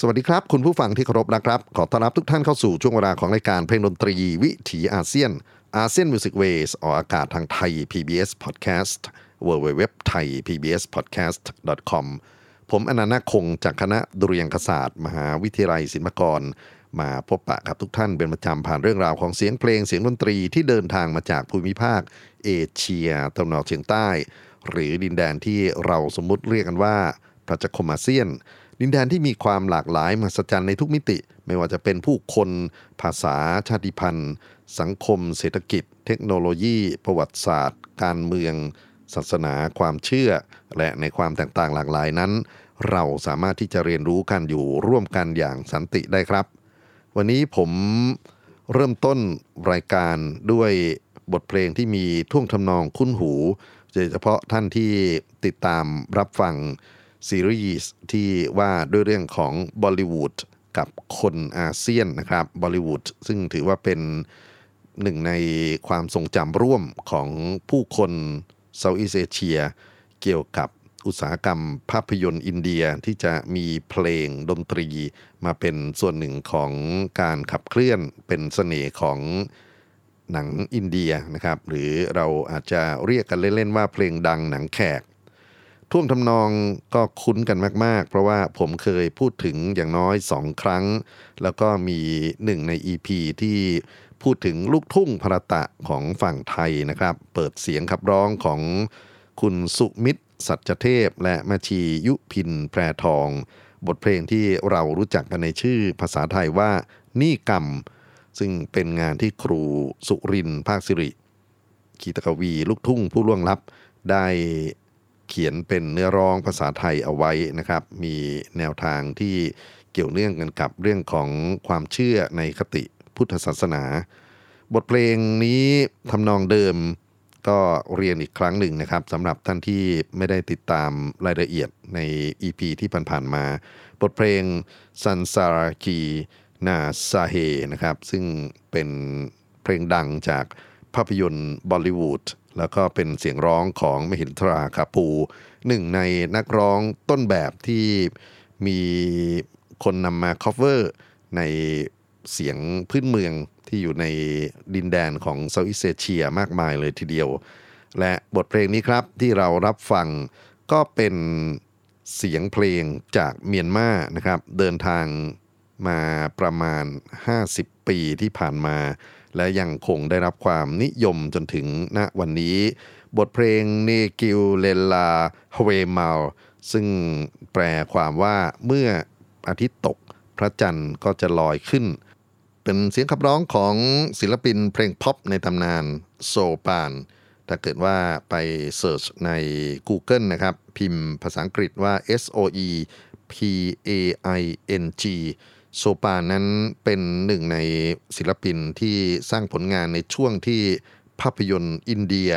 สวัสดีครับ คุณผู้ฟังที่เคารพนะครับ ขอต้อนรับทุกท่านเข้าสู่ช่วงเวลาของรายการเพลงดนตรีวิถีอาเซียน ASEAN Music Ways ออกอากาศทางไทย PBS Podcast w w w t h a i PBS Podcast com ผมอานันท์ นาคคงจากคณะดุริยางคศาสตร์ มหาวิทยาลัยศิลปากร มาพบปะกับทุกท่านเป็นประจำผ่านเรื่องราวของเสียงเพลงเสียงดนตรีที่เดินทางมาจากภูมิภาค เอเชียตะวันออกเฉียงใต้ หรือดินแดนที่เราสมมุติเรียกกันว่าพระจักรมอาเซียน ดินแดนที่มีความหลากหลายมหัศจรรย์ในทุกมิติ ไม่ว่าจะเป็นผู้คนภาษาชาติพันธุ์ สังคม เศรษฐกิจ เทคโนโลยี ประวัติศาสตร์ การเมือง ศาสนา ความเชื่อ และในความแตกต่างหลากหลายนั้น เราสามารถที่จะเรียนรู้กันอยู่ร่วมกันอย่างสันติได้ครับ วันนี้ผมเริ่มต้นรายการด้วยบทเพลงที่มีท่วงทำนองคุ้นหูโดยเฉพาะท่านที่ติดตามรับฟัง ซีรีส์ที่ว่าด้วยเรื่องของบอลิวูดกับคนอาเซียนนะครับบอลิวูดซึ่งถือว่าเป็นหนึ่งในความทรงจำร่วมของผู้คน Southeast Asia เกี่ยวกับอุตสาหกรรมภาพยนตร์อินเดียที่จะมีเพลงดนตรีมาเป็นส่วนหนึ่งของการขับเคลื่อนเป็นเสน่ห์ของหนังอินเดียนะครับ หรือเราอาจจะเรียกกันเล่น ๆ ว่าเพลงดังหนังแขก ท่วงทำนองก็คุ้นกันมาก ๆ เพราะว่าผมเคยพูดถึงอย่างน้อยสองครั้ง แล้วก็มีหนึ่งใน EP ที่พูดถึงลูกทุ่งพรตะของฝั่งไทยนะครับ เปิดเสียงขับร้องของคุณสุมิตร สัจเทพ และมาชียุพินแพรทอง บทเพลงที่เรารู้จักกันในชื่อภาษาไทยว่า นี่กรรม ซึ่งเป็นงานที่ครูสุรินทร์ภาคสิริ ขีตกวีลูกทุ่งผู้ล่วงลับได้ เขียนเป็นเนื้อร้องภาษาไทยเอาไว้นะครับ มีแนวทางที่เกี่ยวเนื่องกันกับเรื่องของความเชื่อในคติพุทธศาสนา บทเพลงนี้ทำนองเดิมก็เรียนอีกครั้งหนึ่งนะครับสำหรับท่านที่ไม่ได้ติดตามรายละเอียดใน EP ที่ผ่านๆมา บทเพลงซันซาราคีนาซาเฮนะครับ ซึ่งเป็นเพลงดังจากภาพยนตร์บอลลิวูด แล้วก็เป็นเสียงร้องของมเหนทราคาปูร์หนึ่งในนักร้องต้นแบบที่มีคนนำมา cover ในเสียงพื้นเมืองที่อยู่ในดินแดนของ Southeast Asia มากมายเลยทีเดียว และบทเพลงนี้ครับที่เรารับฟังก็เป็นเสียงเพลงจากเมียนมานะครับ เดินทางมาประมาณ 50 ปีที่ผ่านมา และยังคงได้รับความนิยมจนถึงณวันนี้ บทเพลงเนกิลเลลาฮเวมาลซึ่งแปลความว่าเมื่ออาทิตย์ตกพระจันทร์ก็จะลอยขึ้น เป็นเสียงขับร้องของศิลปินเพลงพ็อปในตำนานโซปาน ถ้าเกิดว่าไป search ใน Google นะครับ พิมพ์ภาษาอังกฤษว่า S O E P A I N G โซปานนั้นเป็นหนึ่งในศิลปินที่สร้างผลงานในช่วงที่ภาพยนตร์อินเดีย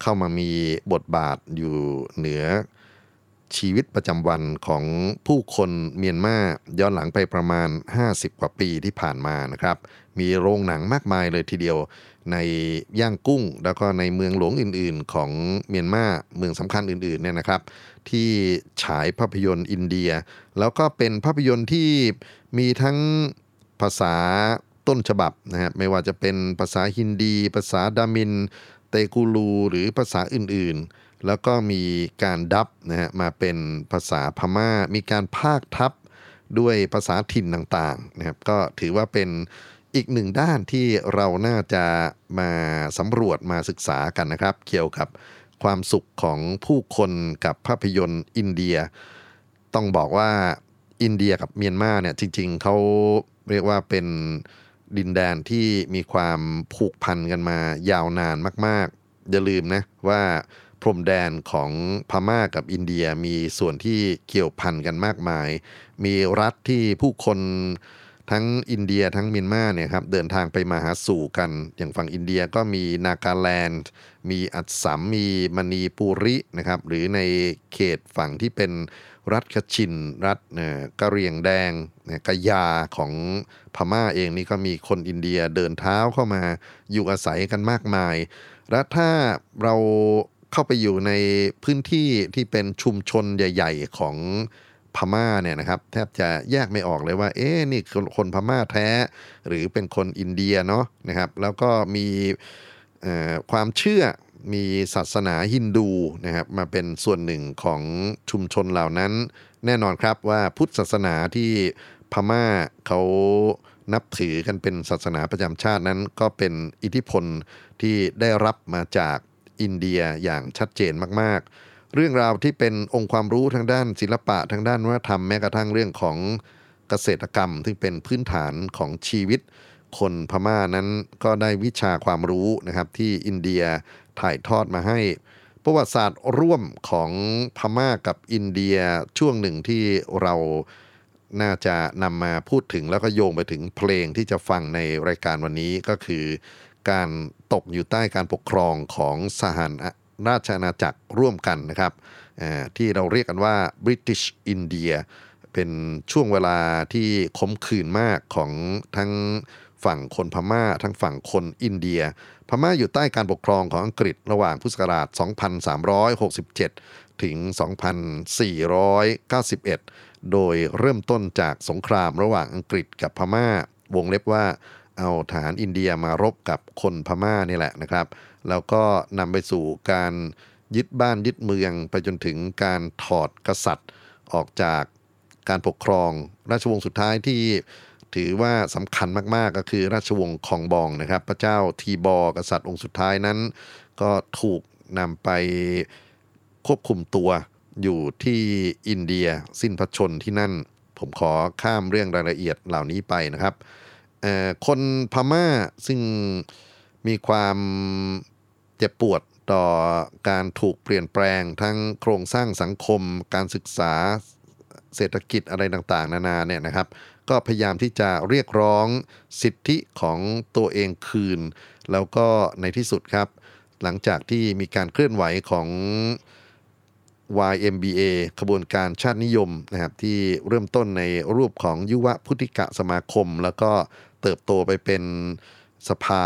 เข้ามามีบทบาทอยู่เหนือชีวิตประจำวันของผู้คนเมียนมาย้อนหลังไปประมาณ 50 กว่าปีที่ผ่านมานะครับ มีโรงหนังมากมายเลยทีเดียวในย่างกุ้ง แล้วก็ในเมืองหลวงอื่นๆ ของเมียนมาเมืองสำคัญอื่นๆเนี่ยนะครับ ที่ฉายภาพยนตร์อินเดีย แล้วก็เป็นภาพยนตร์ที่ มีทั้งภาษาต้นฉบับนะฮะไม่ว่าจะเป็นภาษาฮินดี ภาษาดามิน เตกูลู หรือภาษาอื่นๆ แล้วก็มีการดับนะฮะมาเป็นภาษาพม่า มีการพากทับด้วยภาษาถิ่นต่างๆนะครับก็ถือว่าเป็นอีกหนึ่งด้านที่เราน่าจะมาสำรวจมาศึกษากันนะครับ เกี่ยวกับความสุขของผู้คนกับภาพยนตร์อินเดีย ต้องบอกว่า อินเดียกับเมียนมาเนี่ยจริง ๆเขาเรียกว่าเป็นดินแดนที่มีความผูกพันกันมายาวนานมาก ๆ อย่าลืมนะว่าพรมแดนของพม่ากับอินเดียมีส่วนที่เกี่ยวพันกันมากมาย มีรัฐที่ผู้คนทั้งอินเดียทั้งเมียนมาเนี่ยครับเดินทางไปมาหาสู่กัน อย่างฝั่งอินเดียก็มีนาการแลนด์ มีอัสสัมมีมณีปุรินะครับหรือในเขตฝั่งที่เป็น รัฐคชิน รัฐเกะเรียงแดงเนี่ยกะยาของพม่าเองนี่ก็มีคนอินเดียเดินเท้าเข้ามาอยู่อาศัยกันมากมาย และถ้าเราเข้าไปอยู่ในพื้นที่ที่เป็นชุมชนใหญ่ ๆ ของพม่าเนี่ยนะครับแทบจะแยกไม่ออกเลยว่า เอ๊นี่คือคนพม่าแท้ หรือเป็นคนอินเดียเนาะนะครับ แล้วก็มีความเชื่อ มีศาสนาฮินดูนะครับมาเป็นส่วนหนึ่งของชุมชนเหล่านั้น แน่นอนครับว่าพุทธศาสนาที่พม่าเขานับถือกันเป็นศาสนาประจำชาตินั้น ก็เป็นอิทธิพลที่ได้รับมาจากอินเดียอย่างชัดเจนมาก ๆ เรื่องราวที่เป็นองค์ความรู้ทางด้านศิลปะทางด้านวัฒนธรรมแม้กระทั่งเรื่องของเกษตรกรรมซึ่งเป็นพื้นฐานของชีวิต คนพม่านั้นก็ได้วิชาความรู้นะครับที่อินเดีย ถ่ายทอดมาให้ ประวัติศาสตร์ร่วมของพม่ากับอินเดียช่วงหนึ่งที่เราน่าจะนำมาพูดถึงแล้วก็โยงไปถึงเพลงที่จะฟังในรายการวันนี้ก็คือ การตกอยู่ใต้การปกครองของสหราชอาณาจักรร่วมกันนะครับที่เราเรียกกันว่า British India เป็นช่วงเวลาที่ขมขื่นมากของทั้งฝั่งคนพม่า ทั้งฝั่งคนอินเดีย ม่าอยู่ใต้การปกครองของอังกฤษระหว่างพุทธศักราช 2367 ถึง 2491 โดยเริ่มต้นจากสงครามระหว่างอังกฤษกับพม่า วงเล็บว่าเอาฐานอินเดียมารบกับคนพม่านี่แหละนะครับ แล้วก็นำไปสู่การยึดบ้านยึดเมืองไปจนถึงการถอดกษัตริย์ออกจากการปกครองราชวงศ์สุดท้ายที่ ถือว่าสำคัญมากๆก็คือราชวงศ์คองบองนะครับ พระเจ้าทีบอ กษัตริย์องค์สุดท้ายนั้น ก็ถูกนำไปควบคุมตัวอยู่ที่อินเดียสิ้นพระชนที่นั่น ผมขอข้ามเรื่องรายละเอียดเหล่านี้ไปนะครับ คนพม่าซึ่งมีความเจ็บปวดต่อการถูกเปลี่ยนแปลงทั้งโครงสร้างสังคม การศึกษาเศรษฐกิจอะไรต่างๆ นานาเนี่ยนะครับ ก็พยายามที่จะเรียกร้องสิทธิของตัวเองคืน แล้วก็ในที่สุดครับ หลังจากที่มีการเคลื่อนไหวของ YMBA ขบวนการชาตินิยมนะครับที่เริ่มต้นในรูปของยุวพุทธิกะสมาคม แล้วก็เติบโตไปเป็นสภา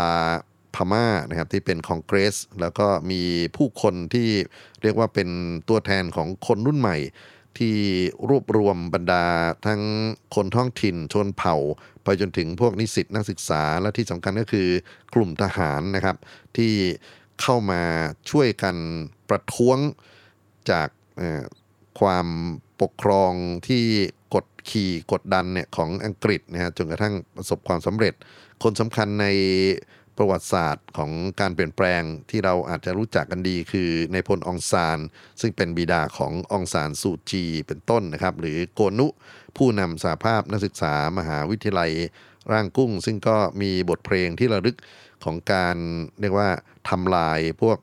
พม่านะครับที่เป็นคอนเกรส แล้วก็มีผู้คนที่เรียกว่าเป็นตัวแทนของคนรุ่นใหม่ ที่รวบรวมบรรดาทั้งคนท้องถิ่นชนเผ่า ไปจนถึงพวกนิสิตนักศึกษาและที่สำคัญก็คือกลุ่มทหารนะครับ ที่เข้ามาช่วยกันประท้วงจากความปกครองที่กดขี่กดดันเนี่ยของอังกฤษนะฮะจนกระทั่งประสบความสำเร็จ คนสำคัญใน ประวัติศาสตร์ของการเปลี่ยนแปลงที่เราอาจจะรู้จักกันดีคือในพลองซาน ซึ่งเป็นบิดาขององซานสูจีเป็นต้นนะครับ หรือโกนุ ผู้นำสาภาพนักศึกษามหาวิทยาลัยร่างกุ้ง ซึ่งก็มีบทเพลงที่ระลึกของการเรียกว่าทำลายพวก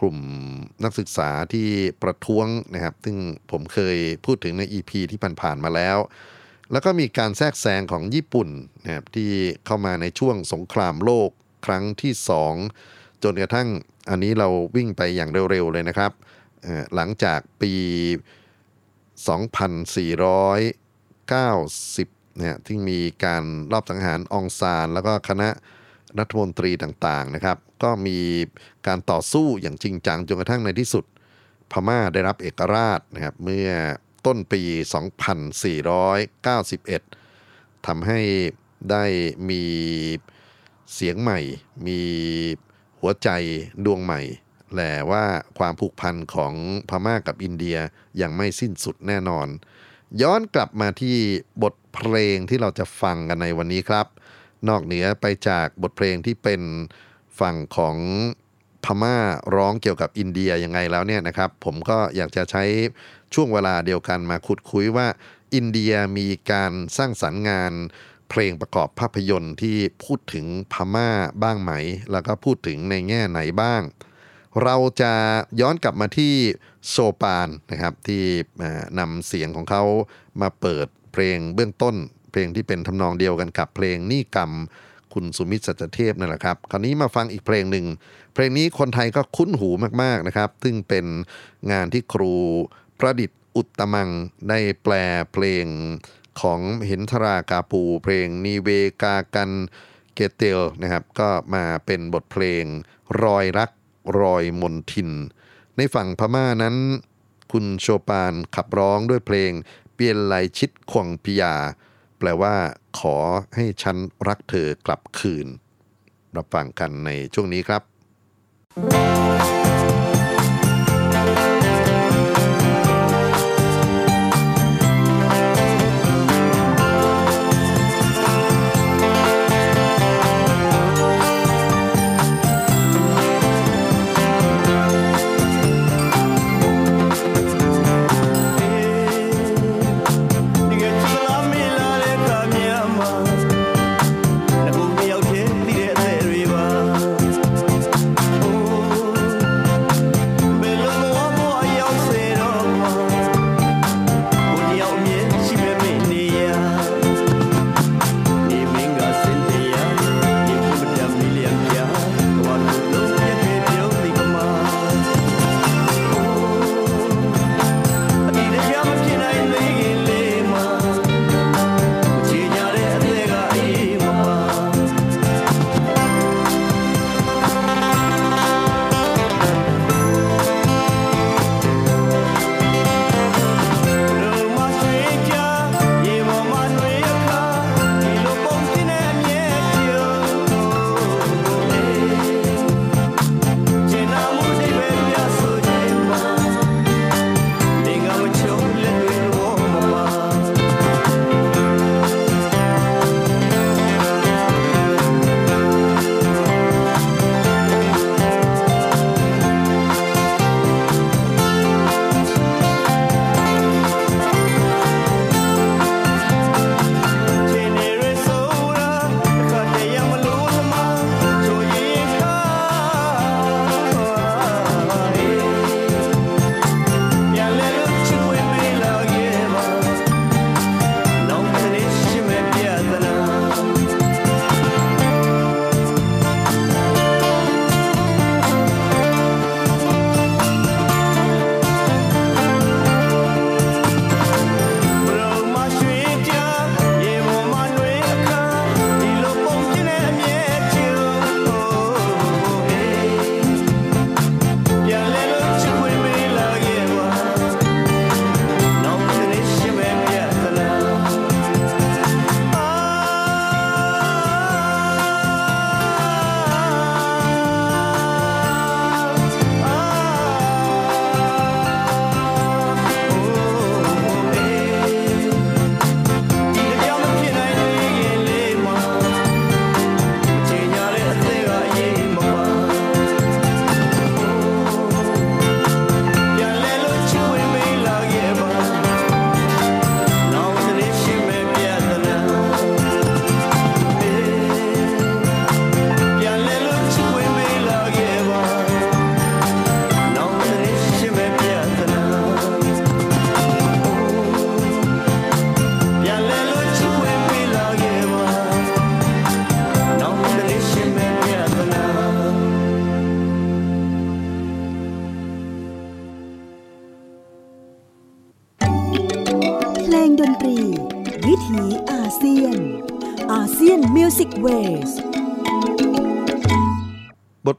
กลุ่มนักศึกษาที่ประท้วงนะครับ ซึ่งผมเคยพูดถึงใน EP ที่ผ่านๆมาแล้ว แล้วก็มีการแทรกแซงของญี่ปุ่นนะครับที่เข้ามาในช่วงสงครามโลกครั้งที่ 2 จนกระทั่งอันนี้เราวิ่งไปอย่างเร็วๆเลยนะครับ หลังจากปี 2490เนี่ยที่มีการรอบสังหารองซาน แล้วก็คณะรัฐมนตรีต่างๆนะครับ ก็มีการต่อสู้อย่างจริงจังจนกระทั่งในที่สุด พม่าได้รับเอกราชนะครับเมื่อ ต้นปี 2491ทำให้ได้มีเสียงใหม่ มีหัวใจดวงใหม่แหละว่าความผูกพันของพม่ากับอินเดียยังไม่สิ้นสุดแน่นอน ย้อนกลับมาที่บทเพลงที่เราจะฟังกันในวันนี้ครับ นอกเหนือไปจากบทเพลงที่เป็นฝั่งของ พม่าร้องเกี่ยวกับอินเดียยังไงแล้วเนี่ยนะครับ ผมก็อยากจะใช้ช่วงเวลาเดียวกันมาขุดคุยว่าอินเดียมีการสร้างสรรค์งานเพลงประกอบภาพยนตร์ที่พูดถึงพม่าบ้างไหม แล้วก็พูดถึงในแง่ไหนบ้าง เราจะย้อนกลับมาที่โซปานนะครับที่นำเสียงของเขามาเปิดเพลงเบื้องต้น เพลงที่เป็นทำนองเดียวกันกับเพลงนี่กรรมคุณสุมิตรสัจเทพนั่นแหละครับ คราวนี้มาฟังอีกเพลงหนึ่ง เพลงนี้คนไทยก็คุ้นหูมากๆนะครับ ซึ่งเป็นงานที่ครูประดิษฐ์อุตมังได้แปลเพลงของเห็นทรากาปูเพลงนีเวกากันเกเตลนะครับ ก็มาเป็นบทเพลงรอยรักรอยมนทิน ในฝั่งพม่านั้น คุณโชปานขับร้องด้วยเพลงเปียนไลชิดขวงพิยา แปลว่า ขอให้ฉันรักเธอกลับคืน รับฟังกันในช่วงนี้ครับ Música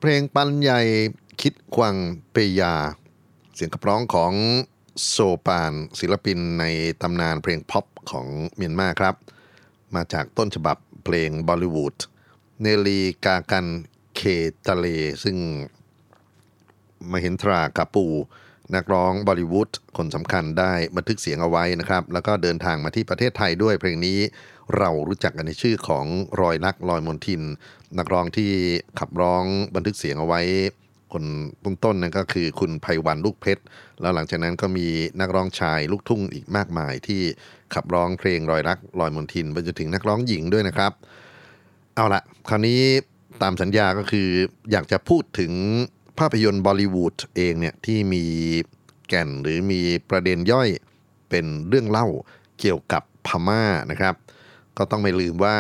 เพลงปันใหญ่คิดควังเปยา เสียงขับร้องของโซปานศิลปินในตำนานเพลงพ็อปของเมียนมาครับ มาจากต้นฉบับเพลงบอลิวูดเนลีกากันเคตเล ซึ่งมาเห็นทรากาปู นักร้องบอลิวูดคนสำคัญได้บันทึกเสียงเอาไว้นะครับ แล้วก็เดินทางมาที่ประเทศไทยด้วยเพลงนี้ เรารู้จักกันในชื่อของรอยนักลอยมนทิน นักร้องที่ขับร้องบันทึกเสียงเอาไว้คนต้นๆนั่นก็คือคุณไพวันลูกเพชร แล้วหลังจากนั้นก็มีนักร้องชายลูกทุ่งอีกมากมายที่ขับร้องเพลงรอยรักลอยมนทินไปจนถึงนักร้องหญิงด้วยนะครับ เอาละคราวนี้ตามสัญญาก็คืออยากจะพูดถึงภาพยนตร์บอลิวูดเองเนี่ยที่มีแก่นหรือมีประเด็นย่อยเป็นเรื่องเล่าเกี่ยวกับพม่านะครับ ก็ต้องไม่ลืมว่า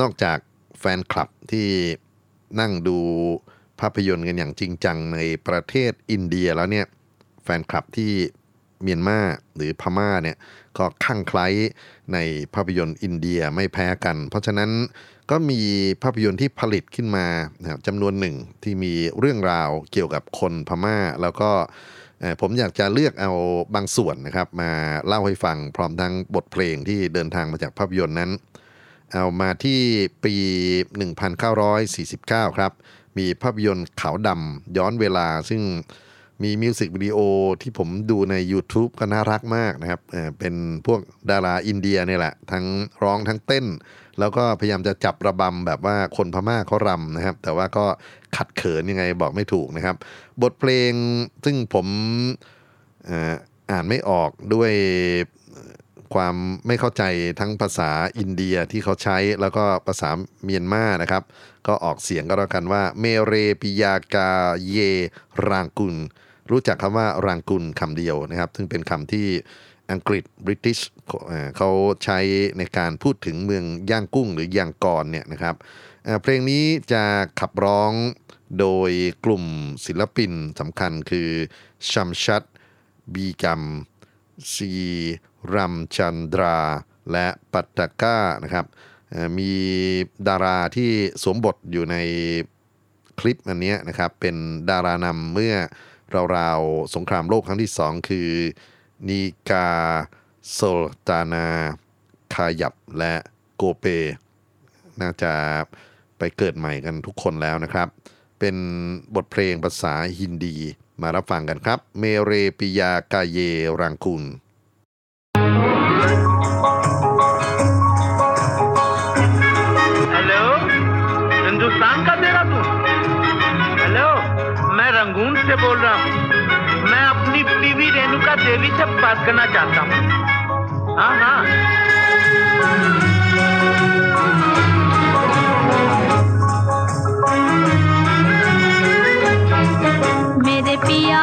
นอกจากแฟนคลับที่นั่งดูภาพยนตร์กันอย่างจริงจังในประเทศอินเดียแล้วเนี่ยแฟนคลับที่เมียนมาหรือพม่าเนี่ยก็ข้างไคล้ในภาพยนตร์อินเดียไม่แพ้กัน เพราะฉะนั้นก็มีภาพยนตร์ที่ผลิตขึ้นมาจำนวนหนึ่งที่มีเรื่องราวเกี่ยวกับคนพม่า แล้วก็ผมอยากจะเลือกเอาบางส่วนนะครับ มาเล่าให้ฟังพร้อมทั้งบทเพลงที่เดินทางมาจากภาพยนตร์นั้น เอามาที่ปี 1949 ครับ มีภาพยนตร์ขาวดำย้อนเวลา ซึ่งมีมิวสิกวิดีโอที่ผมดูใน YouTube ก็น่ารักมากนะครับเเป็นพวกดาราอินเดียนี่แหละ ทั้งร้องทั้งเต้น แล้วก็พยายามจะจับระบำแบบว่าคนพม่าเขารำนะครับ แต่ว่าก็ขัดเขินยังไงบอกไม่ถูกนะครับ บทเพลงซึ่งผมอ่านไม่ออกด้วย ความไม่เข้าใจทั้งภาษาอินเดียที่เขาใช้แล้วก็ภาษาเมียนมานะครับ ก็ออกเสียงก็แล้วกันว่า เมเรปิยากาเยรางกุล รู้จักคำว่ารางกุลคำเดียวนะครับ ซึ่งเป็นคำที่อังกฤษบริติชเขาใช้ในการพูดถึงเมืองย่างกุ้งหรือย่างกรเนี่ยนะครับเพลงนี้จะขับร้องโดยกลุ่มศิลปินสำคัญคือชัมชัดบีกัมซี รัมจันดราและปัตตก้านะครับมีดาราที่สวมบทอยู่ในคลิปอันนี้นะครับเป็นดารานำเมื่อราวๆสงครามโลกครั้งที่สองคือนิกาโซลตานาคายับและโกเป น่าจะไปเกิดใหม่กันทุกคนแล้วนะครับ เป็นบทเพลงภาษาฮินดีมารับฟังกันครับ เมเรปิยากาเยรังคุน से बोल रहा हूँ। मैं अपनी बीवी रेणुका देवी से बात करना चाहता हूँ। हाँ हाँ। मेरे पिया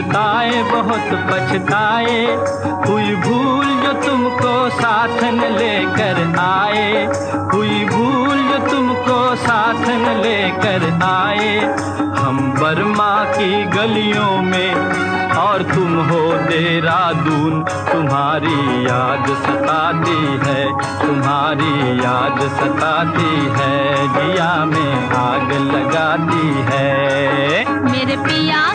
पछताए, बहुत पछताए। हुई भूल जो तुमको साथ न लेकर आए। हुई भूल जो तुमको साथ न लेकर आए। हम बर्मा की गलियों में, और तुम हो देहरादून। तुम्हारी याद सताती है, तुम्हारी याद सताती है। जिया में आग लगाती है। मेरे पिया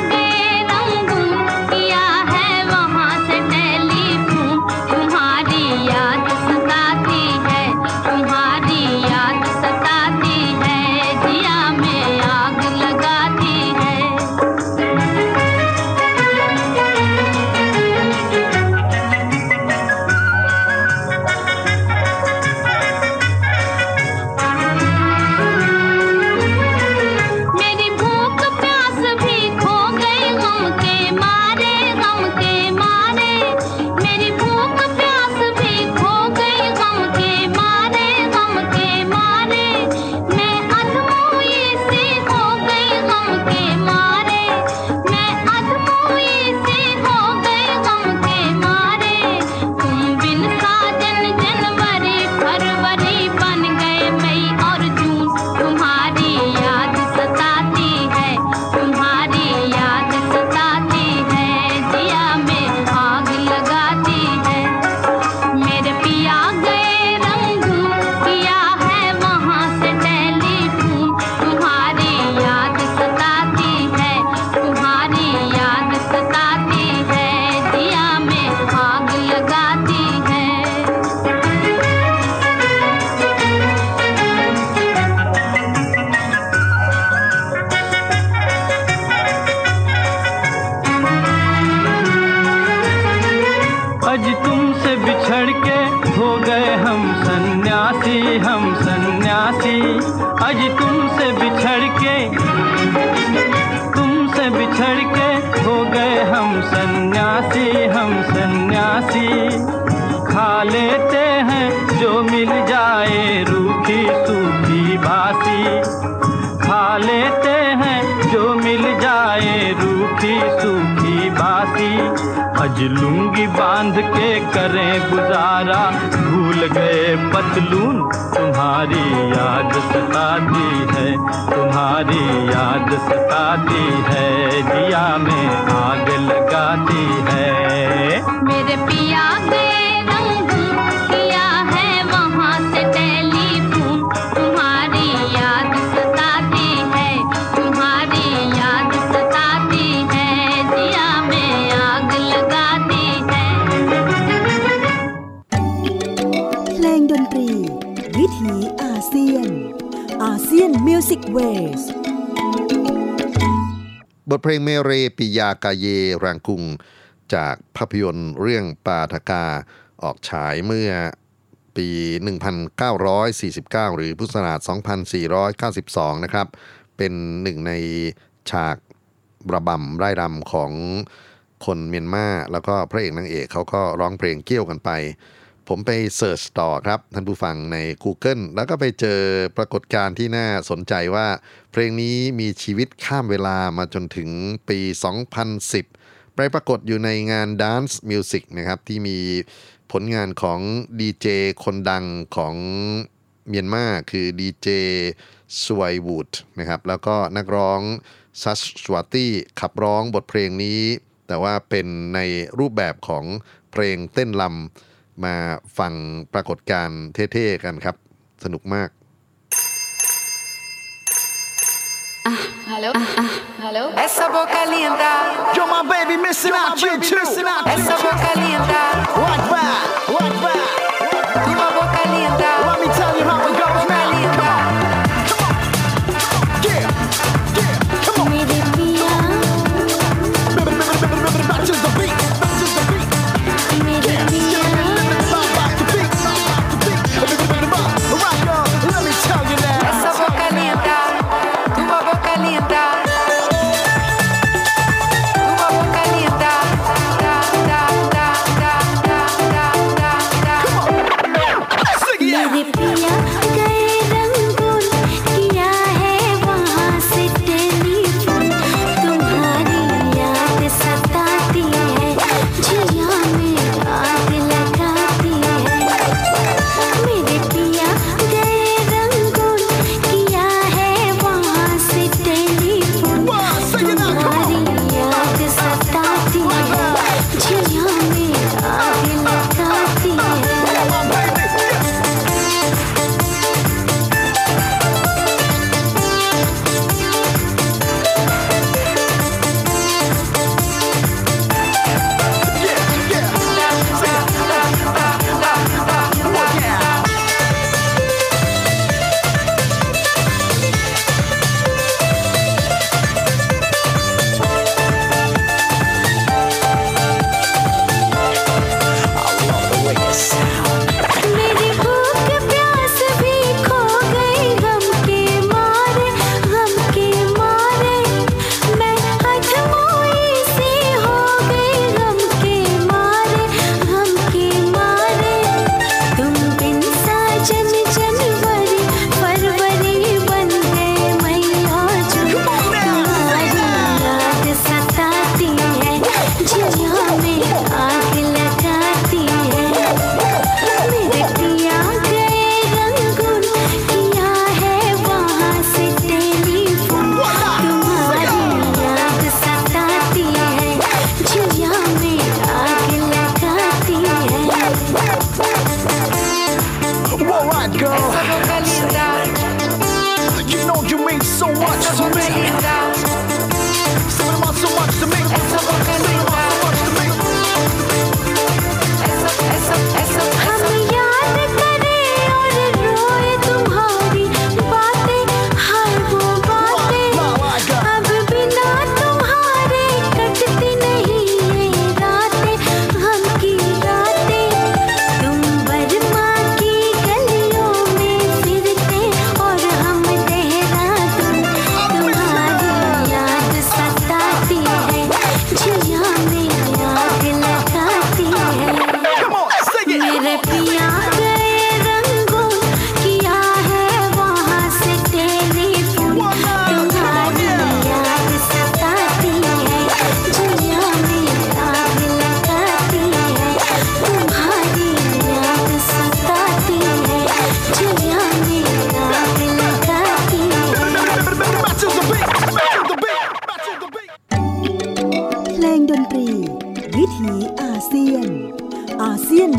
अज लूँगी बाँध के करें गुजारा। भूल गए पतलून, तुम्हारी याद सताती है। तुम्हारी याद सताती है दिया में आग लगाती है। สิกเวสบทเพลงเมเรปิยากาเยรังกุง จากภาพยนตร์เรื่องปาทกา ออกฉายเมื่อปี 1949 หรือพุทธศักราช 2492 นะครับ เป็นหนึ่งในฉากระบำไร่รำของคนเมียนมาแล้วก็พระเอกนางเอกเขาก็ร้องเพลงเกี่ยวกันไป ผมไปเสิร์ชต่อครับ ท่านผู้ฟังใน Google แล้วก็ไปเจอปรากฏการณ์ที่น่าสนใจว่า เพลงนี้มีชีวิตข้ามเวลามาจนถึงปี 2010 ไปปรากฏอยู่ในงาน Dance Music นะครับ ที่มีผลงานของดีเจคนดังของเมียนมาคือดีเจสวยวูดนะครับ แล้วก็นักร้องซัสสวาตี้ขับร้องบทเพลงนี้ แต่ว่าเป็นในรูปแบบของเพลงเต้นลำ มาฟังปรากฏการณ์เท่ๆกันครับ สนุกมาก Hello? Hello? Essa boca linda, Yo, my baby, missing out, you too. essa boca linda, What back? What back? e uma boca linda,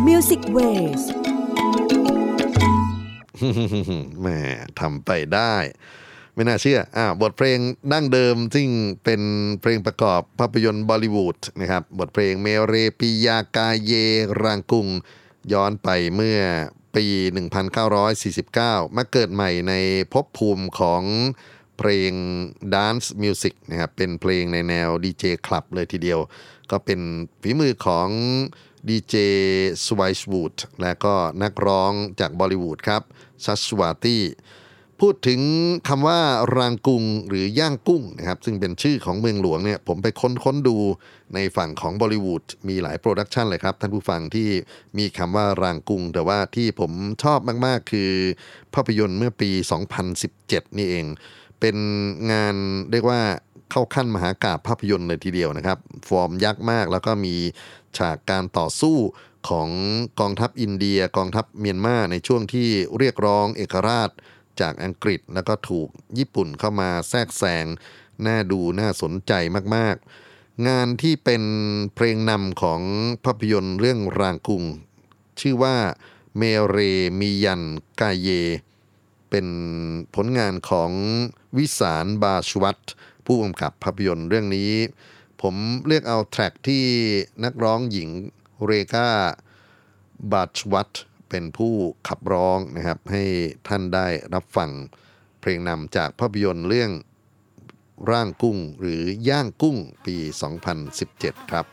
Music Ways แหมทำไปได้ ไม่น่าเชื่ออ่าบทเพลงดั้งเดิมซึ่งเป็นเพลงประกอบภาพยนตร์บอลิวูดนะครับ บทเพลงเมเรปิยากาเยรางกุง ย้อนไปเมื่อปี 1949 มาเกิดใหม่ในภพภูมิของเพลง Dance Music นะครับ เป็นเพลงในแนวดีเจคลับเลยทีเดียว ก็เป็นฝีมือของ ดีเจสไวส์วูดและก็นักร้องจากบอลิวูดครับชัชวาตี้พูดถึงคำว่ารางกุงหรือย่างกุ้งนะครับซึ่งเป็นชื่อของเมืองหลวงเนี่ยผมไปค้นค้นดูในฝั่งของบอลิวูดมีหลาย production เลยครับ ท่านผู้ฟังที่มีคำว่ารางกุง แต่ว่าที่ผมชอบมากๆ คือภาพยนตร์เมื่อปี 2017 นี่เอง เป็นงานเรียกว่าเข้าขั้นมหากาบภาพยนตร์เลยทีเดียวนะครับ ฟอร์มยักษ์มากแล้วก็มี ฉากการต่อสู้ของกองทัพอินเดียกองทัพเมียนมาในช่วงที่เรียกร้องเอกราชจากอังกฤษแล้วก็ถูกญี่ปุ่นเข้ามาแทรกแซงน่าดูน่าสนใจมากๆ งานที่เป็นเพลงนำของภาพยนตร์เรื่องรางกุง ชื่อว่าเมเรมียันกาเย เป็นผลงานของวิสารบาชวัตผู้กำกับภาพยนตร์เรื่องนี้ ผมเลือกเอาแทร็กที่นักร้องหญิงเรกาบัชวัตเป็นผู้ขับร้องนะครับ ให้ท่านได้รับฟังเพลงนำจากภาพยนตร์เรื่องร่างกุ้งหรือย่างกุ้งปี 2017 ครับ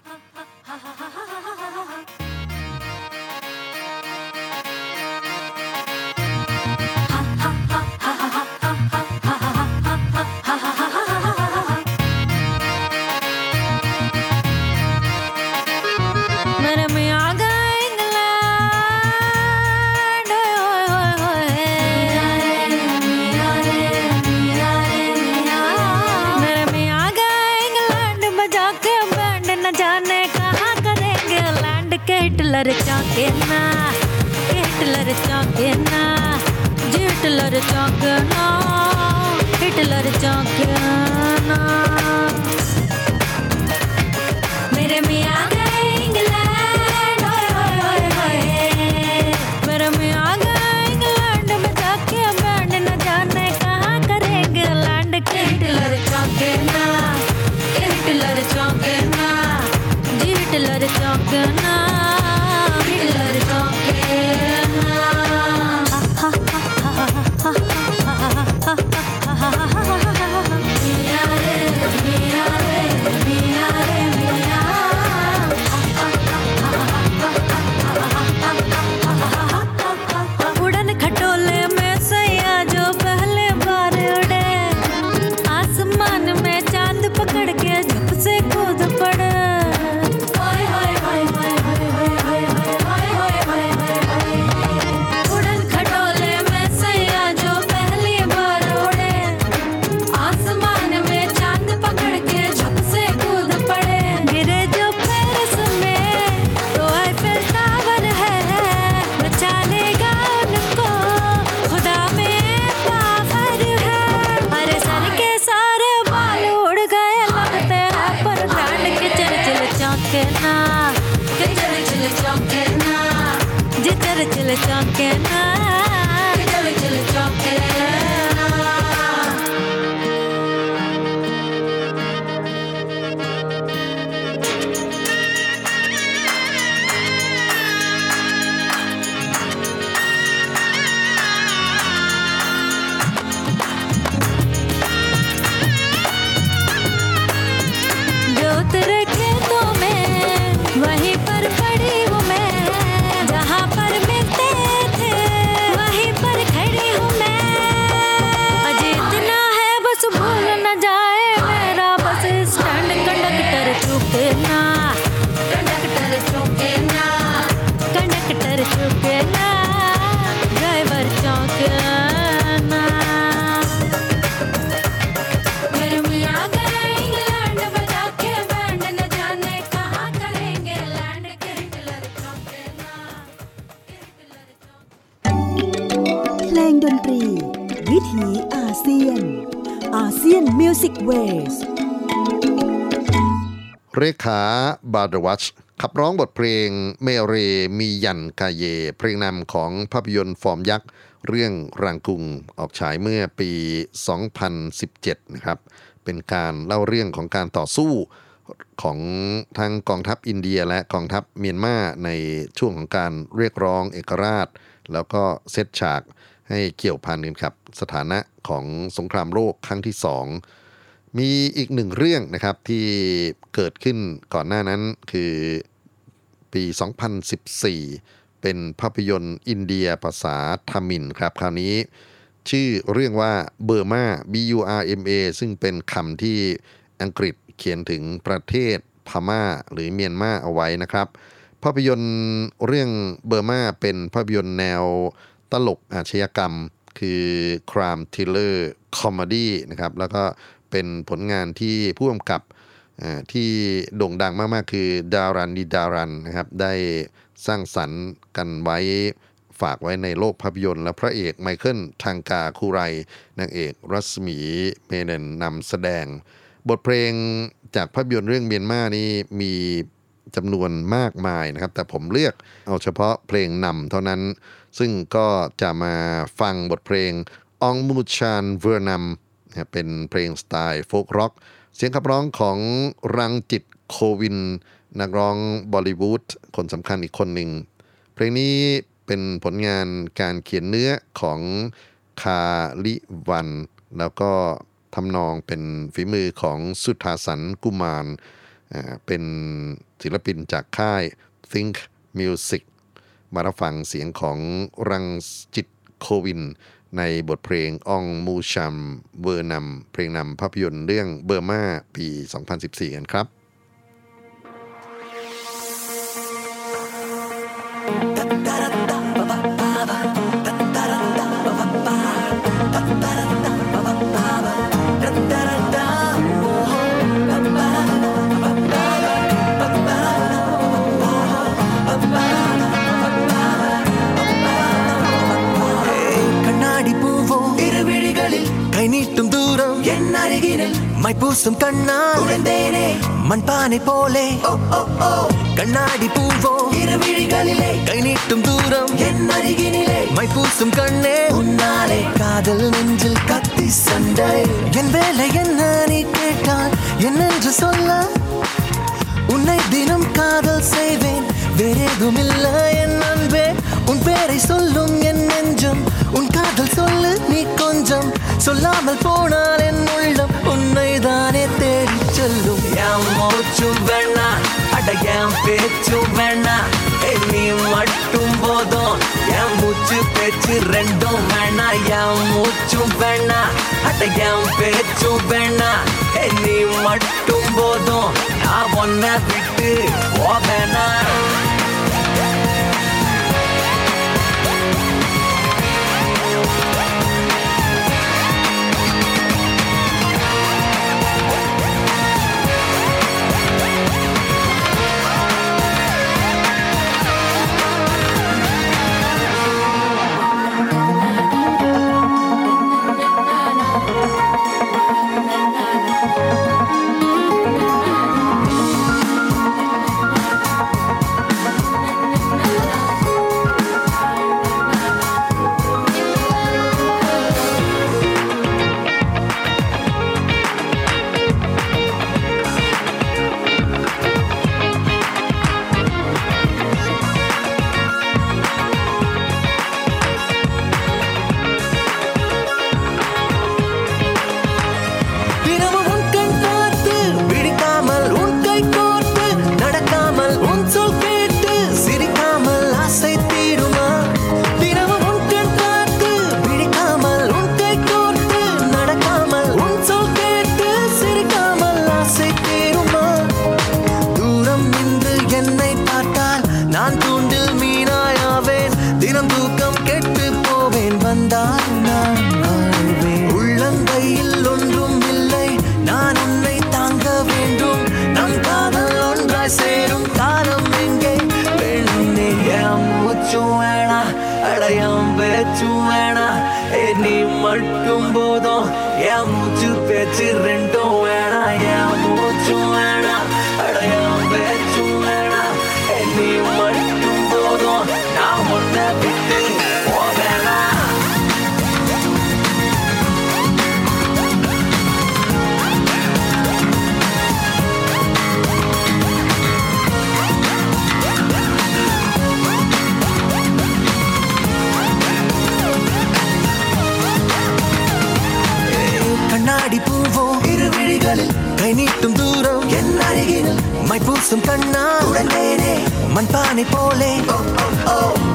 talking Music Waves เรขาบาดวัชขับร้องบทเพลงเมเรมียันกาเย เพลงนำของภาพยนตร์ฟอร์มยักษ์ เรื่องรังกุงออกฉายเมื่อปี 2017 นะครับ เป็นการเล่าเรื่องของการต่อสู้ของทั้งกองทัพอินเดียและกองทัพเมียนมาในช่วงของการเรียกร้องเอกราช แล้วก็เซตฉากให้เกี่ยวพันกันครับ สถานะของสงครามโลกครั้งที่สอง มีอีกหนึ่งเรื่องนะครับที่เกิดขึ้นก่อนหน้านั้นคือปี 2014 เป็นภาพยนตร์อินเดียภาษาทามินครับ คราวนี้ชื่อเรื่องว่าเบอร์มา B U R M A ซึ่งเป็นคำที่อังกฤษเขียนถึงประเทศพม่าหรือเมียนมาเอาไว้นะครับ ภาพยนตร์เรื่องเบอร์มาเป็นภาพยนตร์แนวตลกอาชญากรรม คือ crime thriller comedy นะครับ แล้วก็ เป็นผลงานที่ผู้กำกับที่โด่งดังมากๆ คือดารันดีดารันนะครับได้สร้างสรรค์กันไว้ฝากไว้ในโลกภาพยนตร์ และพระเอกไมเคิลทางกาคูไรนางเอกรัศมีเมเนนนำแสดง บทเพลงจากภาพยนตร์เรื่องเมียนมานี่มีจำนวนมากมายนะครับ แต่ผมเลือกเอาเฉพาะเพลงนำเท่านั้น ซึ่งก็จะมาฟังบทเพลงองมูชานเวอร์นัม เป็นเพลงสไตล์โฟล์กร็อก เสียงขับร้องของรังจิตโควิน นักร้องบอลิวูดคนสำคัญอีกคนหนึ่ง เพลงนี้เป็นผลงานการเขียนเนื้อของคาลิวัน แล้วก็ทำนองเป็นฝีมือของสุทธาสันกุมาร เป็นศิลปินจากค่าย Think Music มารับฟังเสียงของรังจิตโควิน ในบทเพลงอองมูชัมเวอร์นำเพลงนำภาพยนตร์เรื่องเบอร์มาปี 2014 กันครับ அருகினில் மைப்பூசும் கண்ணா உழந்தேனே மண்பானை போலே கண்ணாடி பூவும் இருவிழிகளிலே கை நீட்டும் தூரம் என் அருகினிலே. மைப்பூசும் கண்ணே உன்னாலே. காதல் நெஞ்சில் கத்தி சண்டை. என் வேலை என்ன நீ கேட்டால் என்னென்று சொல்ல உன்னை தினம் காதல் செய்வேன். வேறேதும் இல்ல என் அன்பே. உன் பேரை சொல்லும் என் நெஞ்சம். உன் காதல் சொல்லு நீ கொஞ்சம். சொல்லாமல் போனால் என் உள்ளம். உன்னை தானே தேடி சொல்லும். என் மூச்சும் வேணா அட என் பேச்சும் வேணா. நீ மட்டும் போதும். என் மூச்சு பேச்சு ரெண்டும் வேணா. என் மூச்சும் வேணா அட என் பேச்சும் வேணா. நீ மட்டும் போதும். நான் ஒன்ன விட்டு போவேனா? யானை போலே.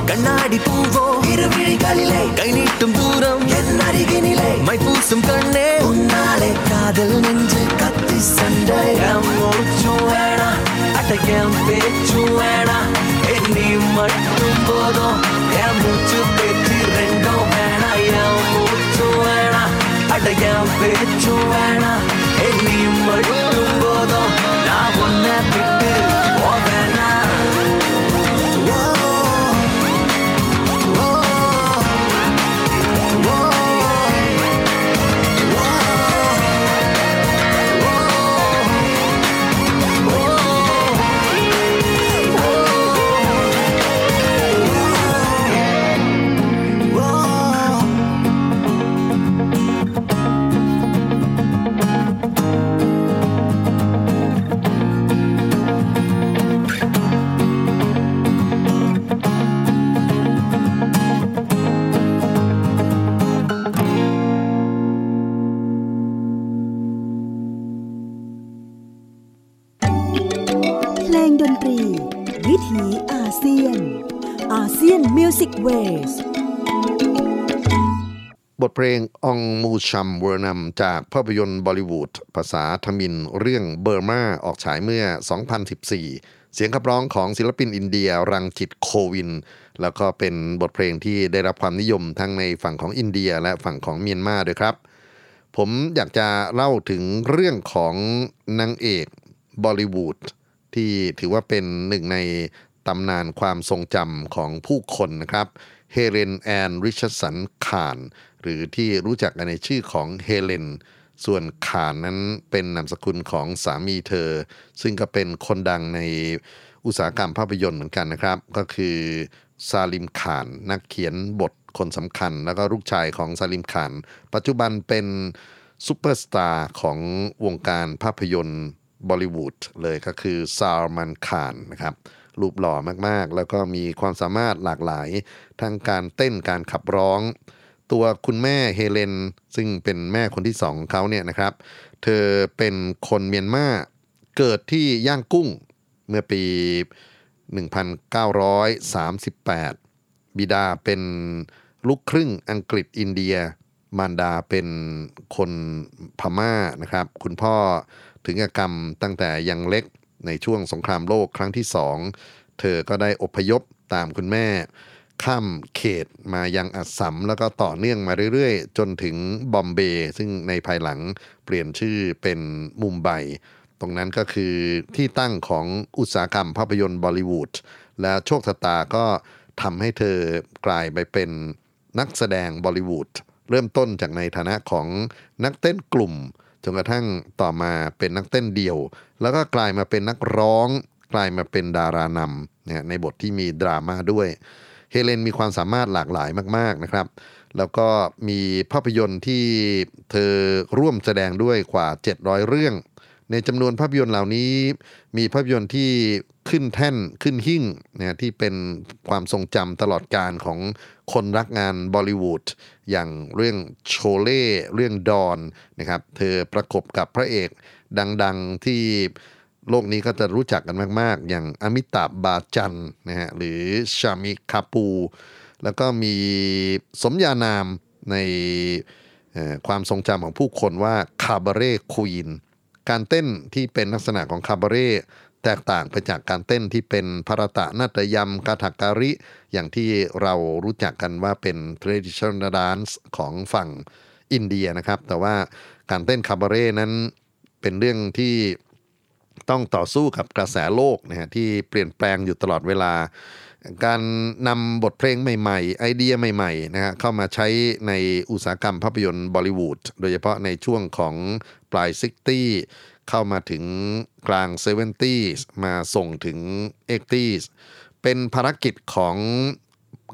கண்ணாடி பூவோ. இருவிழிகளிலே கை நீட்டும் தூரம். என் அருகினிலே மை பூசும் கண்ணே. உன்னாலே காதல் நெஞ்சு கத்தி சண்டை மூச்சும் வேணா அட்டையம் பேச்சும் வேணா என்னி மட்டும் போதும். என் மூச்சு பேச்சு ரெண்டும் வேணா என் மூச்சும் வேணா அட்டையம் பேச்சும் வேணா என்னி ชัมเวอร์นัมจากภาพยนตร์บอลิวูดภาษาทมิฬเรื่องเบอร์มาออกฉายเมื่อ 2014 เสียงขับร้องของศิลปินอินเดียรังจิตโควิน แล้วก็เป็นบทเพลงที่ได้รับความนิยมทั้งในฝั่งของอินเดียและฝั่งของเมียนมาด้วยครับ ผมอยากจะเล่าถึงเรื่องของนางเอกบอลิวูดที่ถือว่าเป็นหนึ่งในตำนานความทรงจำของผู้คนนะครับเฮเลนแอนริชสันคาน หรือที่รู้จักกันในชื่อของเฮเลน ส่วนคานนั้นเป็นนามสกุลของสามีเธอ ซึ่งก็เป็นคนดังในอุตสาหกรรมภาพยนตร์เหมือนกันนะครับ ก็คือซาลิมคานนักเขียนบทคนสำคัญ แล้วก็ลูกชายของซาลิมคาน ปัจจุบันเป็นซูเปอร์สตาร์ของวงการภาพยนตร์บอลิวูดเลยก็คือซัลมานคานนะครับรูปหล่อมากๆ แล้วก็มีความสามารถหลากหลายทั้งการเต้นการขับร้อง ตัวคุณแม่เฮเลน ซึ่งเป็นแม่คนที่สองเขาเนี่ยนะครับ เธอเป็นคนเมียนมาเกิดที่ย่างกุ้งเมื่อปี 1938 บิดาเป็นลูกครึ่งอังกฤษอินเดีย มารดาเป็นคนพม่านะครับ คุณพ่อถึงกับกรรมตั้งแต่ยังเล็กในช่วงสงครามโลกครั้งที่สอง เธอก็ได้อพยพตามคุณแม่ ข้ามเขตมายังอัสสัมแล้วก็ต่อเนื่องมาเรื่อยๆ จนถึงบอมเบย์ซึ่งในภายหลังเปลี่ยนชื่อเป็นมุมไบตรงนั้นก็คือที่ตั้งของอุตสาหกรรมภาพยนตร์บอลิวูดและโชคชะตาก็ทำให้เธอกลายไปเป็นนักแสดงบอลิวูดเริ่มต้นจากในฐานะของนักเต้นกลุ่มจนกระทั่งต่อมาเป็นนักเต้นเดี่ยว แล้วก็กลายมาเป็นนักร้อง กลายมาเป็นดารานำเนี่ยในบทที่มีดราม่าด้วย เฮเลนมีความสามารถหลากหลายมาก ๆนะครับ แล้วก็มีภาพยนตร์ที่เธอร่วมแสดงด้วยกว่า 700 เรื่อง ในจำนวนภาพยนตร์เหล่านี้ มีภาพยนตร์ที่ขึ้นแท่นขึ้นหิ่งนะที่เป็นความทรงจำตลอดการของคนรักงานบอลิวูดอย่างเรื่องโชเล่เรื่องดอนนะครับ เธอประกบกับพระเอกดัง ๆที่ โลกนี้ก็จะรู้จักกันมาก ๆ อย่างอมิตาบาจันนะฮะหรือชามิคาปู แล้วก็มีสมญานามในความทรงจำของผู้คนว่าคาบาเร่ควีนการเต้นที่เป็นลักษณะของคาบาเร่แตกต่างไปจากการเต้นที่เป็นพารตะนาฏยมกาถักการิ อย่างที่เรารู้จักกันว่าเป็น traditional dance ของฝั่งอินเดียนะครับ แต่ว่าการเต้นคาบาเร่นั้นเป็นเรื่องที่ ต้องต่อสู้กับกระแสโลกนะฮะที่เปลี่ยนแปลงอยู่ตลอดเวลา การนำบทเพลงใหม่ๆ ไอเดียใหม่ๆนะฮะเข้ามาใช้ในอุตสาหกรรมภาพยนตร์บอลิวูดโดยเฉพาะในช่วงของปลาย60เข้ามาถึงกลาง 70s มาส่งถึง 80s เป็นภารกิจของ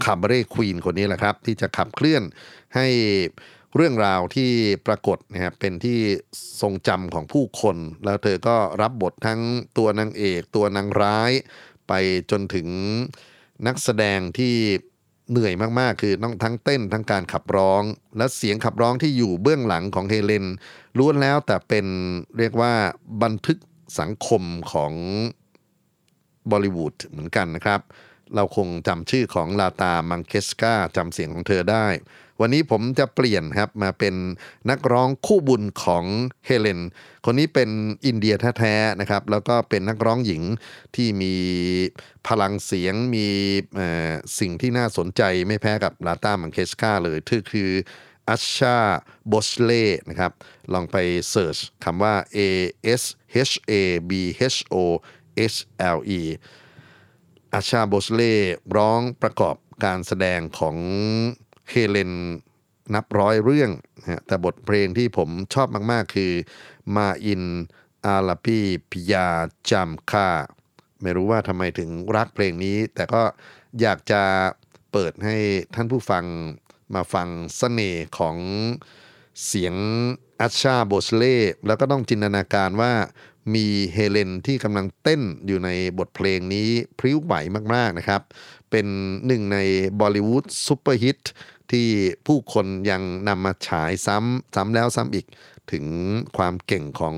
คาบเร่ควีนคนนี้แหละครับ ที่จะขับเคลื่อนให้ เรื่องราวที่ปรากฏนะครับเป็นที่ทรงจำของผู้คน แล้วเธอก็รับบททั้งตัวนางเอก ตัวนางร้าย ไปจนถึงนักแสดงที่เหนื่อยมาก ๆ คือต้องทั้งเต้นทั้งการขับร้อง และเสียงขับร้องที่อยู่เบื้องหลังของเฮเลนล้วนแล้วแต่เป็นเรียกว่าบันทึกสังคมของบอลิวูดเหมือนกันนะครับ เราคงจำชื่อของลาตา มังเคสกาจำเสียงของเธอได้ วันนี้ผมจะเปลี่ยนครับมาเป็นนักร้องคู่บุญของเฮเลน คนนี้เป็นอินเดียแท้ๆนะครับ แล้วก็เป็นนักร้องหญิงที่มีพลังเสียงมีสิ่งที่น่าสนใจไม่แพ้กับลาตามังเคสกาเลยเธอคืออัชชาบอชเล่นะครับ ลองไปเสิร์ชคำว่า A S H A B H O H L E อาชาโบสเล่ร้องประกอบการแสดงของ เฮเลนนับร้อยเรื่องนะฮะแต่บทเพลงที่ผมชอบมากๆ คือมาอินอาลาปีพิยาจำค่าไม่รู้ว่าทำไมถึงรักเพลงนี้ แต่ก็อยากจะเปิดให้ท่านผู้ฟังมาฟังเสน่ห์ของเสียงอาชาโบสเล่แล้วก็ต้องจินตนาการว่ามีเฮเลนที่กำลังเต้นอยู่ในบทเพลงนี้พริ้วไหวมากๆนะครับ เป็นหนึ่งในบอลิวูด super hit ที่ผู้คนยังนำมาฉายซ้ำซ้ำแล้วซ้ำอีกถึงความเก่งของ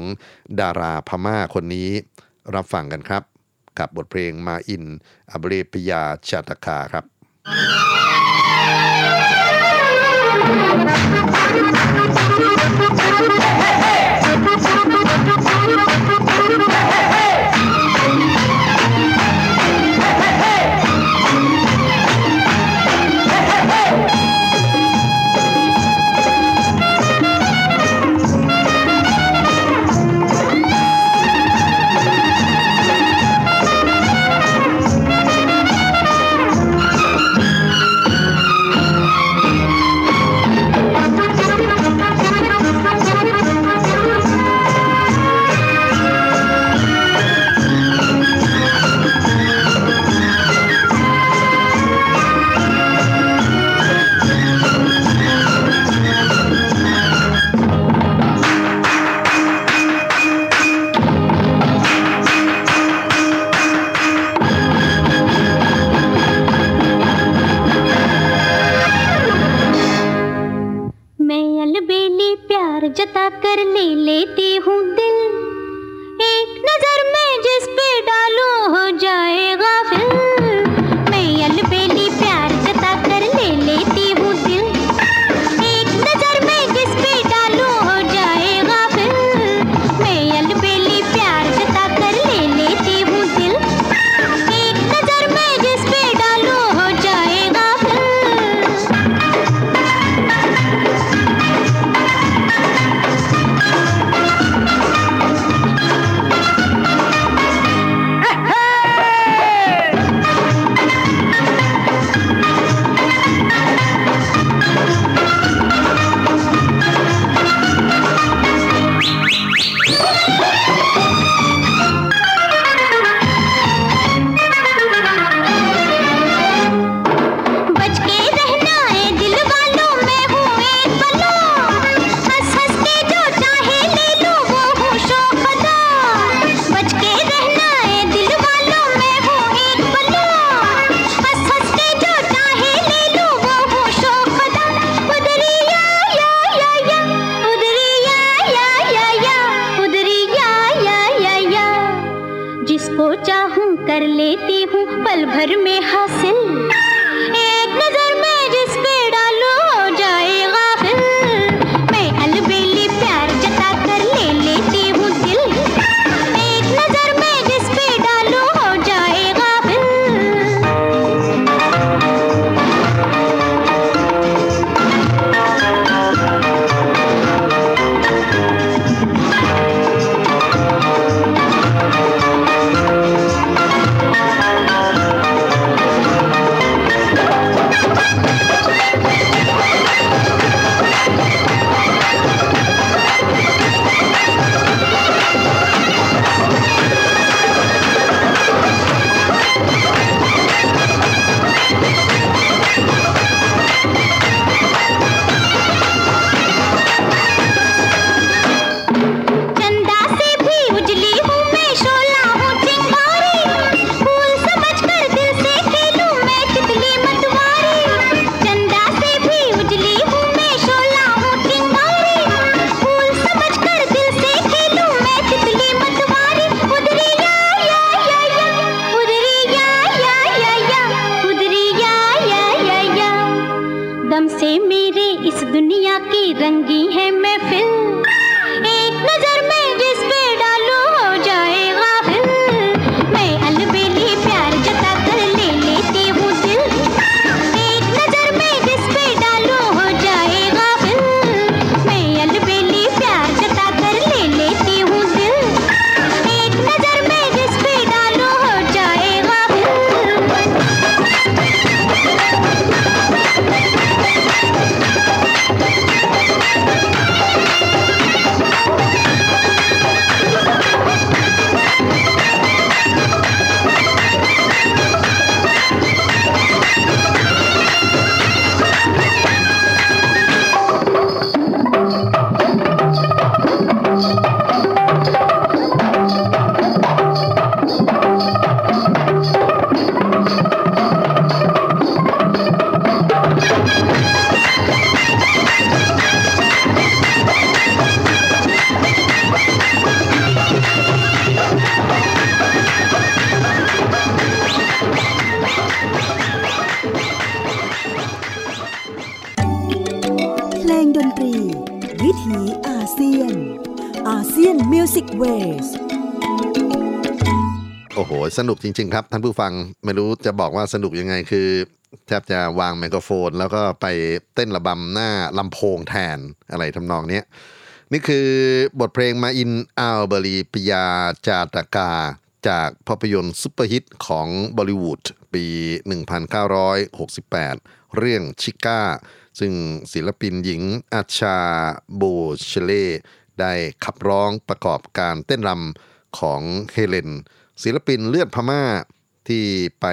ดาราพม่าคนนี้รับฟังกันครับ กับบทเพลงมาอินอับเรปยาชาตคาครับ कर ले लेती हूँ ASEAN Music Wavesโอ้โห สนุกจริง ๆ ครับ ท่านผู้ฟังไม่รู้จะบอกว่าสนุกยังไงคือ แทบจะวางไมโครโฟน แล้วก็ไปเต้นระบำหน้าลำโพงแทนอะไรทำนองนี้ นี่คือบทเพลงมาอินอัลเบรีปิยาจาตกา จากภาพยนตร์ super hit ของบอลิวูดปี 1968 เรื่องชิการ์ซึ่งศิลปินหญิงอาชาโบเชเล่ ได้ขับร้องประกอบการเต้นรำของเฮเลน ศิลปินเลือดพม่าที่ไป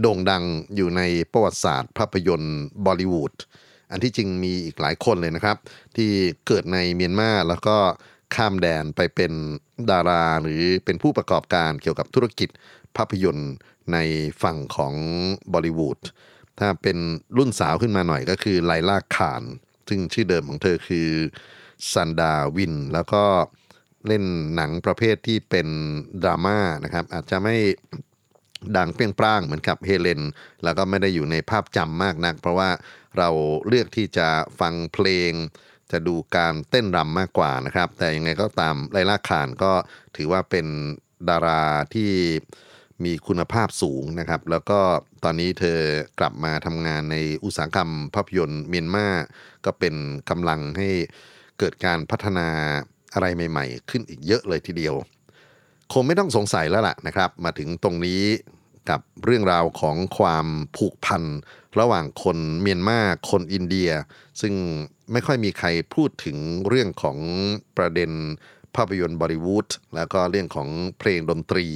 โด่งดังอยู่ในประวัติศาสตร์ภาพยนตร์บอลิวูดอันที่จริงมีอีกหลายคนเลยนะครับ ที่เกิดในเมียนมาแล้วก็ข้ามแดนไปเป็นดาราหรือเป็นผู้ประกอบการเกี่ยวกับธุรกิจภาพยนตร์ในฝั่งของบอลิวูดถ้าเป็นรุ่นสาวขึ้นมาหน่อยก็คือไลล่าคาน ซึ่งชื่อเดิมของเธอคือ ซันดาวิน แล้วก็เล่นหนังประเภทที่เป็นดราม่านะครับ อาจจะไม่ดังเปรี้ยงปร้างเหมือนกับเฮเลน แล้วก็ไม่ได้อยู่ในภาพจำมากนัก เพราะว่าเราเลือกที่จะฟังเพลง จะดูการเต้นรำมากกว่านะครับ แต่ยังไงก็ตามไลล่าคานก็ถือว่าเป็นดาราที่มีคุณภาพสูงนะครับ แล้วก็ตอนนี้เธอกลับมาทำงานในอุตสาหกรรมภาพยนตร์เมียนมาก็เป็นกำลังให้ เกิดการพัฒนาอะไรใหม่ ๆ ขึ้นอีกเยอะเลยทีเดียว คงไม่ต้องสงสัยแล้วล่ะนะครับ มาถึงตรงนี้กับเรื่องราวของความผูกพันระหว่างคนเมียนมาคนอินเดีย ซึ่งไม่ค่อยมีใครพูดถึงเรื่องของประเด็นภาพยนตร์บอลิวูดแล้วก็เรื่องของเพลงดนตรี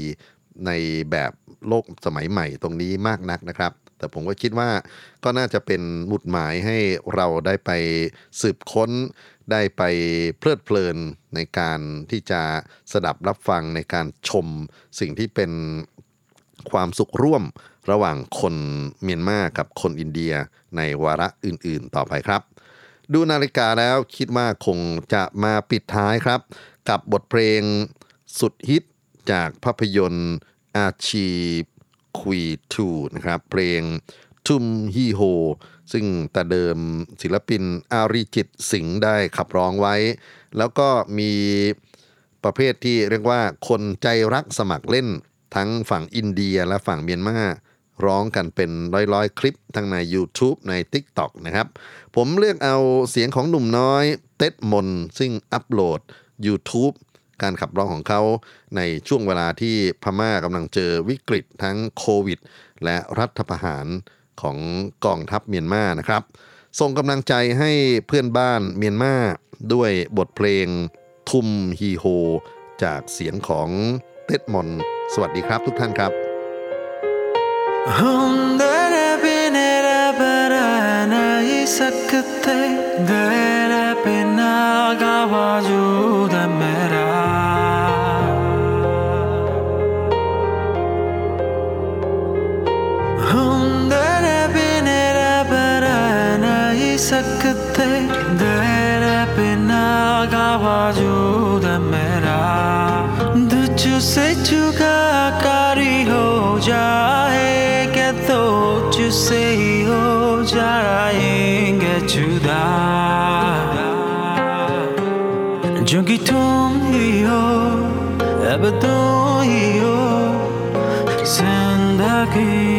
ในแบบโลกสมัยใหม่ตรงนี้มากนักนะครับ แต่ผมก็คิดว่าก็น่าจะเป็นหมุดหมายให้เราได้ไปสืบค้น ได้ไปเพลิดเพลินในการที่จะสดับรับฟังในการชมสิ่งที่เป็นความสุขร่วมระหว่างคนเมียนมากับคนอินเดียในวาระอื่นๆต่อไปครับ ดูนาฬิกาแล้วคิดว่าคงจะมาปิดท้ายครับ กับบทเพลงสุดฮิตจากภาพยนตร์อาชี คุยทูนะครับ เพลงทุมฮีโฮ ซึ่งแต่เดิมศิลปินอาริจิตสิงห์ได้ขับร้องไว้ แล้วก็มีประเภทที่เรียกว่าคนใจรักสมัครเล่น ทั้งฝั่งอินเดียและฝั่งเมียนมาร้องกันเป็นร้อยๆ คลิปทั้งใน YouTube ใน TikTok นะครับ ผมเลือกเอาเสียงของหนุ่มน้อยเต็ดมน ซึ่งอัปโหลด YouTube การขับร้องของเขาในช่วงเวลาที่พม่ากำลังเจอวิกฤตทั้งโควิด และรัฐประหารของกองทัพเมียนมานะครับ ส่งกำลังใจให้เพื่อนบ้านเมียนมาด้วยบทเพลงทุมฮีโฮ จากเสียงของเต็ดมอน สวัสดีครับทุกท่านครับ Hundere binere berana isakte dere pena isakte dere pena gavajuda mera तुझ से चुका कारी हो जाए क्या तो तुझसे ही हो जाएँगे जुदा जो कि तुम ही हो, अब तुम ही हो, ज़िंदगी